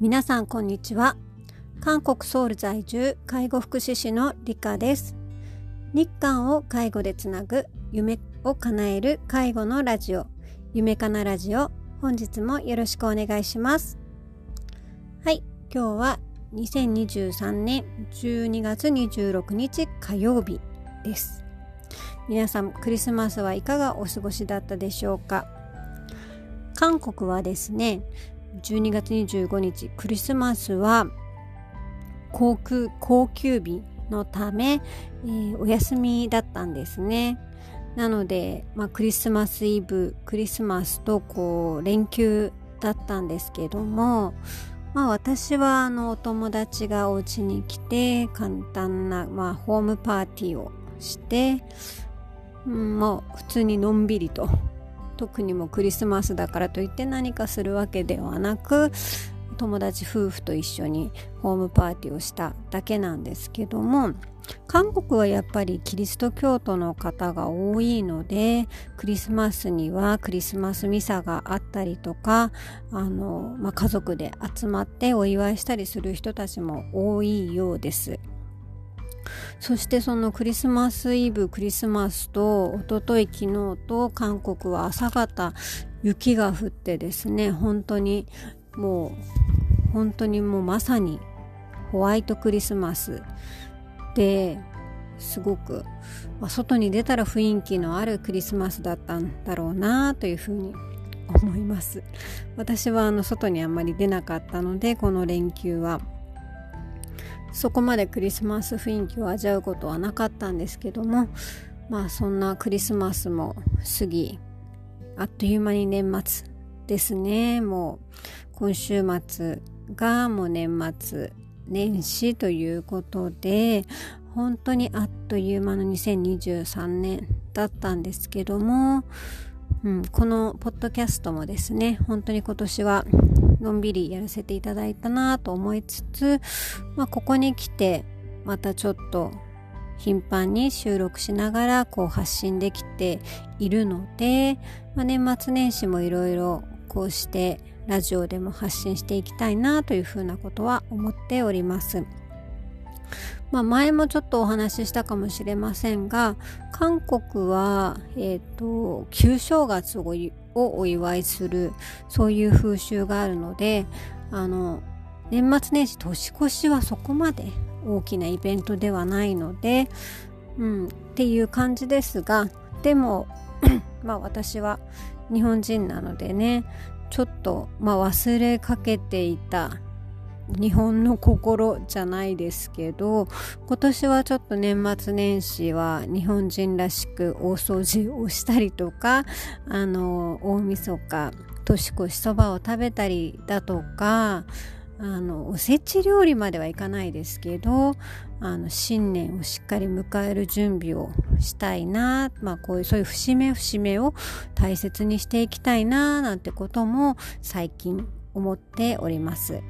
皆さんこんにちは。韓国ソウル在住介護福祉士の理香です。日韓を介護でつなぐ夢を叶える介護のラジオ。夢かなラジオ。本日もよろしくお願いします。はい。今日は2023年12月26日火曜日です。皆さんクリスマスはいかがお過ごしだったでしょうか？韓国はですね12月25日クリスマスは航空高級日のため、えー、お休みだったんですね。なので、まあ、クリスマスイブクリスマスとこう連休だったんですけどもまあ私はあのお友達がお家に来て簡単な、まあ、ホームパーティーをして、うん、もう普通にのんびりと特にもクリスマスだからといって何かするわけではなく友達夫婦と一緒にホームパーティーをしただけなんですけども韓国はやっぱりキリスト教徒の方が多いのでクリスマスにはクリスマスミサがあったりとかあの、まあ、家族で集まってお祝いしたりする人たちも多いようです。そしてそのクリスマスイブクリスマスとおととい昨日と韓国は朝方雪が降ってですね本当にもう本当にもうまさにホワイトクリスマスですごく、まあ、外に出たら雰囲気のあるクリスマスだったんだろうなというふうに思います。私はあの外にあんまり出なかったのでこの連休は。そこまでクリスマス雰囲気を味わうことはなかったんですけどもまあそんなクリスマスも過ぎあっという間に年末ですね。もう今週末がもう年末年始ということで本当にあっという間の2023年だったんですけども、うん、このポッドキャストもですね本当に今年はのんびりやらせていただいたなと思いつつ、まあ、ここに来てまたちょっと頻繁に収録しながらこう発信できているので、まあ、年末年始もいろいろこうしてラジオでも発信していきたいなというふうなことは思っております。まあ、前もちょっとお話ししたかもしれませんが韓国は、えーと、旧正月をお祝いするそういう風習があるのであの年末年始年越しはそこまで大きなイベントではないので、うん、っていう感じですがでも まあ私は日本人なのでねちょっと、まあ、忘れかけていた日本の心じゃないですけど今年はちょっと年末年始は日本人らしく大掃除をしたりとかあの大晦日年越しそばを食べたりだとかあのおせち料理まではいかないですけどあの新年をしっかり迎える準備をしたいな、まあ、こういうそういう節目節目を大切にしていきたいななんてことも最近思っております。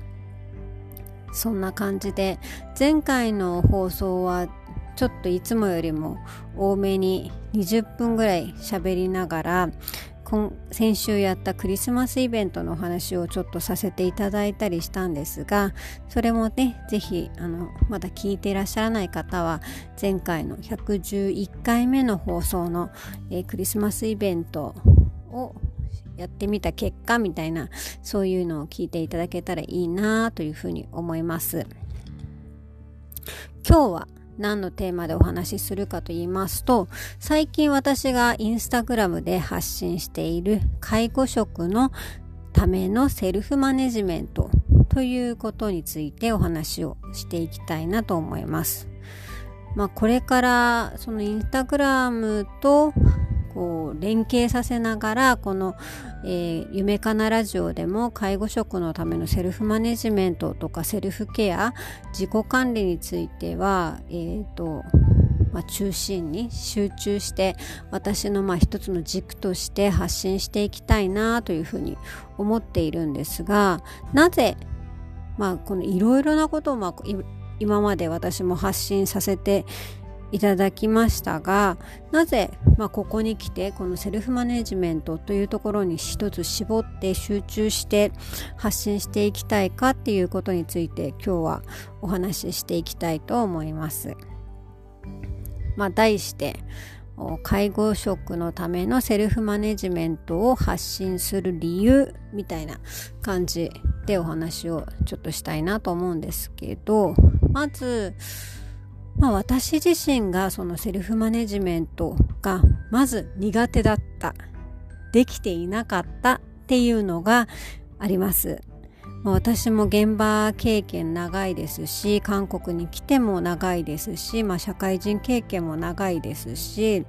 そんな感じで前回の放送はちょっといつもよりも多めに20分ぐらい喋りながら先週やったクリスマスイベントのお話をちょっとさせていただいたりしたんですがそれもね是非あのまだ聞いていらっしゃらない方は前回の111回目の放送の、えー、クリスマスイベントをやってみた結果みたいなそういうのを聞いていただけたらいいなというふうに思います今日は何のテーマでお話しするかと言いますと最近私がインスタグラムで発信している介護職のためのセルフマネジメントということについてお話をしていきたいなと思います。まあ、これからそのインスタグラムとこう連携させながらこの、えー、夢かなラジオでも介護職のためのセルフマネジメントとかセルフケア自己管理については、えーとまあ、中心に集中して私のまあ一つの軸として発信していきたいなというふうに思っているんですがなぜ、まあ、このいろいろなことをまあ今まで私も発信させていただきましたがなぜ、まあ、ここに来てこのセルフマネジメントというところに一つ絞って集中して発信していきたいかっていうことについて今日はお話ししていきたいと思います。まあ、題して介護職のためのセルフマネジメントを発信する理由みたいな感じでお話をちょっとしたいなと思うんですけどまずまあ、私自身がそのセルフマネジメントがまず苦手だったできていなかったっていうのがあります。まあ、私も現場経験長いですし韓国に来ても長いですし、まあ、社会人経験も長いですし、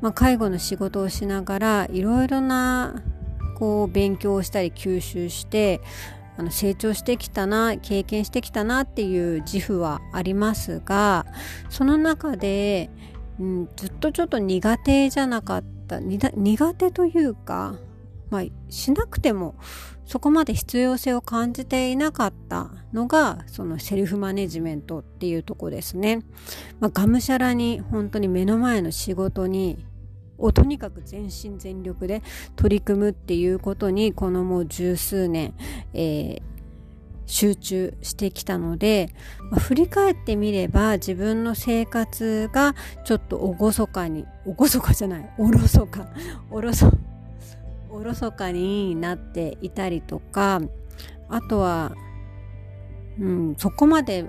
まあ、介護の仕事をしながらいろいろなこう勉強をしたり吸収してあの成長してきたな経験してきたなっていう自負はありますがその中で、うん、ずっとちょっと苦手じゃなかった苦手というか、まあ、しなくてもそこまで必要性を感じていなかったのがそのセルフマネジメントっていうとこですね。まあ、がむしゃらに本当に目の前の仕事にをとにかく全身全力で取り組むっていうことにこのもう十数年、えー、集中してきたので、まあ、振り返ってみれば自分の生活がちょっと厳かに厳かじゃないおろそかおろそおろそかになっていたりとかあとは、うん、そこまで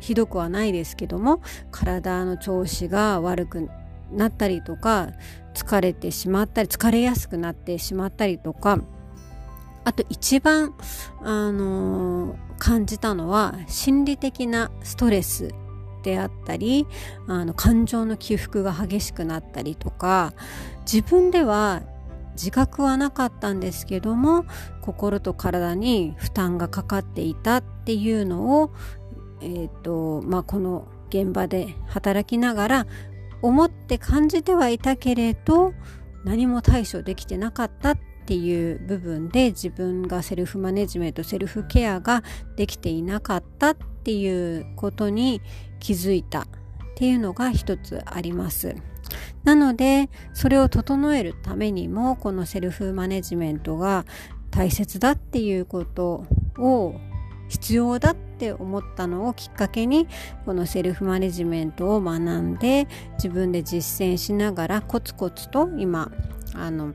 ひどくはないですけども体の調子が悪くなったりとか疲れてしまったり疲れやすくなってしまったりとかあと一番、あのー、感じたのは心理的なストレスであったりあの感情の起伏が激しくなったりとか自分では自覚はなかったんですけども心と体に負担がかかっていたっていうのを、えーとまあ、この現場で働きながら思って感じてはいたけれど何も対処できてなかったっていう部分で自分がセルフマネジメントセルフケアができていなかったっていうことに気づいたっていうのが一つあります。なのでそれを整えるためにもこのセルフマネジメントが大切だっていうことを必要だって思ったのをきっかけにこのセルフマネジメントを学んで自分で実践しながらコツコツと今あの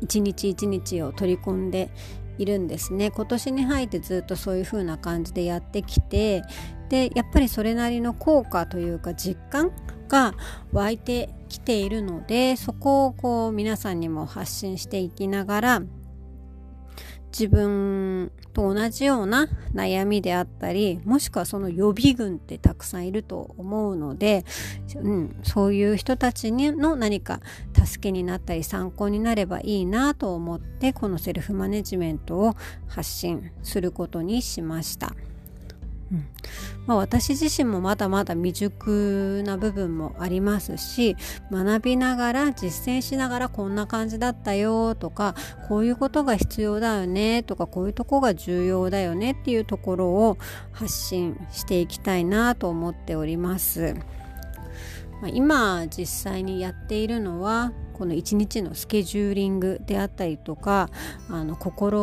一日一日を取り込んでいるんですね。今年に入ってずっとそういう風な感じでやってきてでやっぱりそれなりの効果というか実感が湧いてきているのでそこをこう皆さんにも発信していきながら自分と同じような悩みであったりもしくはその予備軍ってたくさんいると思うので、うん、そういう人たちの何か助けになったり参考になればいいなと思ってこのセルフマネジメントを発信することにしました。うんまあ、私自身もまだまだ未熟な部分もありますし学びながら実践しながらこんな感じだったよとかこういうことが必要だよねとかこういうとこが重要だよねっていうところを発信していきたいなと思っております。まあ、今実際にやっているのはこの一日のスケジューリングであったりとかあの心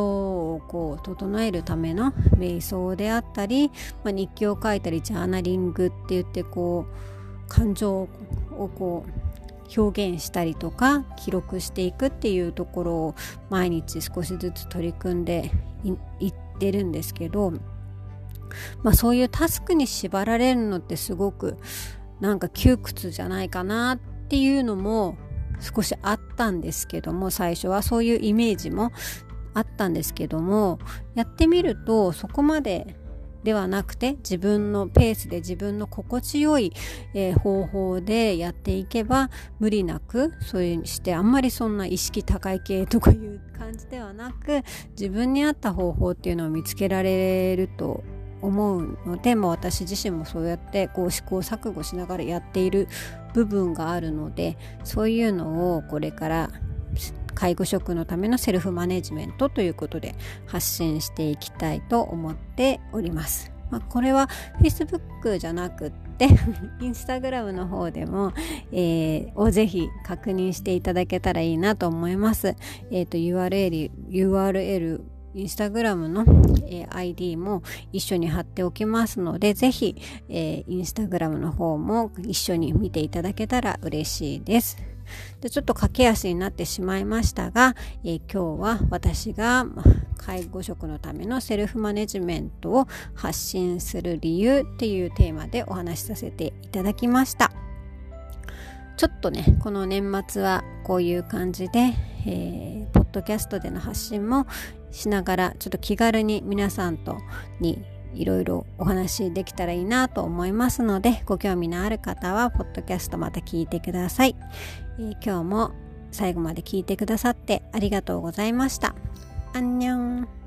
をこう整えるための瞑想であったり、まあ、日記を書いたりジャーナリングって言ってこう感情をこう表現したりとか記録していくっていうところを毎日少しずつ取り組んでいってるんですけど、まあ、そういうタスクに縛られるのってすごくなんか窮屈じゃないかなっていうのも少しあったんですけども最初はそういうイメージもあったんですけどもやってみるとそこまでではなくて自分のペースで自分の心地よい、えー、方法でやっていけば無理なくそういうしてあんまりそんな意識高い系とかいう感じではなく自分に合った方法っていうのを見つけられると思うので、まあ、私自身もそうやってこう試行錯誤しながらやっている部分があるのでそういうのをこれから介護職のためのセルフマネジメントということで発信していきたいと思っております。まあ、これは Facebook じゃなくっで インスタグラムの方でも、えー、をぜひ確認していただけたらいいなと思います。えっ、ー、と URL URL インスタグラムの、えー、ID も一緒に貼っておきますので、ぜひ、えー、インスタグラムの方も一緒に見ていただけたら嬉しいです。でちょっと駆け足になってしまいましたが、えー、今日は私が介護職のためのセルフマネジメントを発信する理由っていうテーマでお話しさせていただきました。ちょっとね、この年末はこういう感じで、えー、ポッドキャストでの発信もしながら、ちょっと気軽に皆さんとにいろいろお話できたらいいなと思いますので、ご興味のある方は、ポッドキャストまた聞いてください。えー、今日も最後まで聞いてくださってありがとうございました。アンニョン。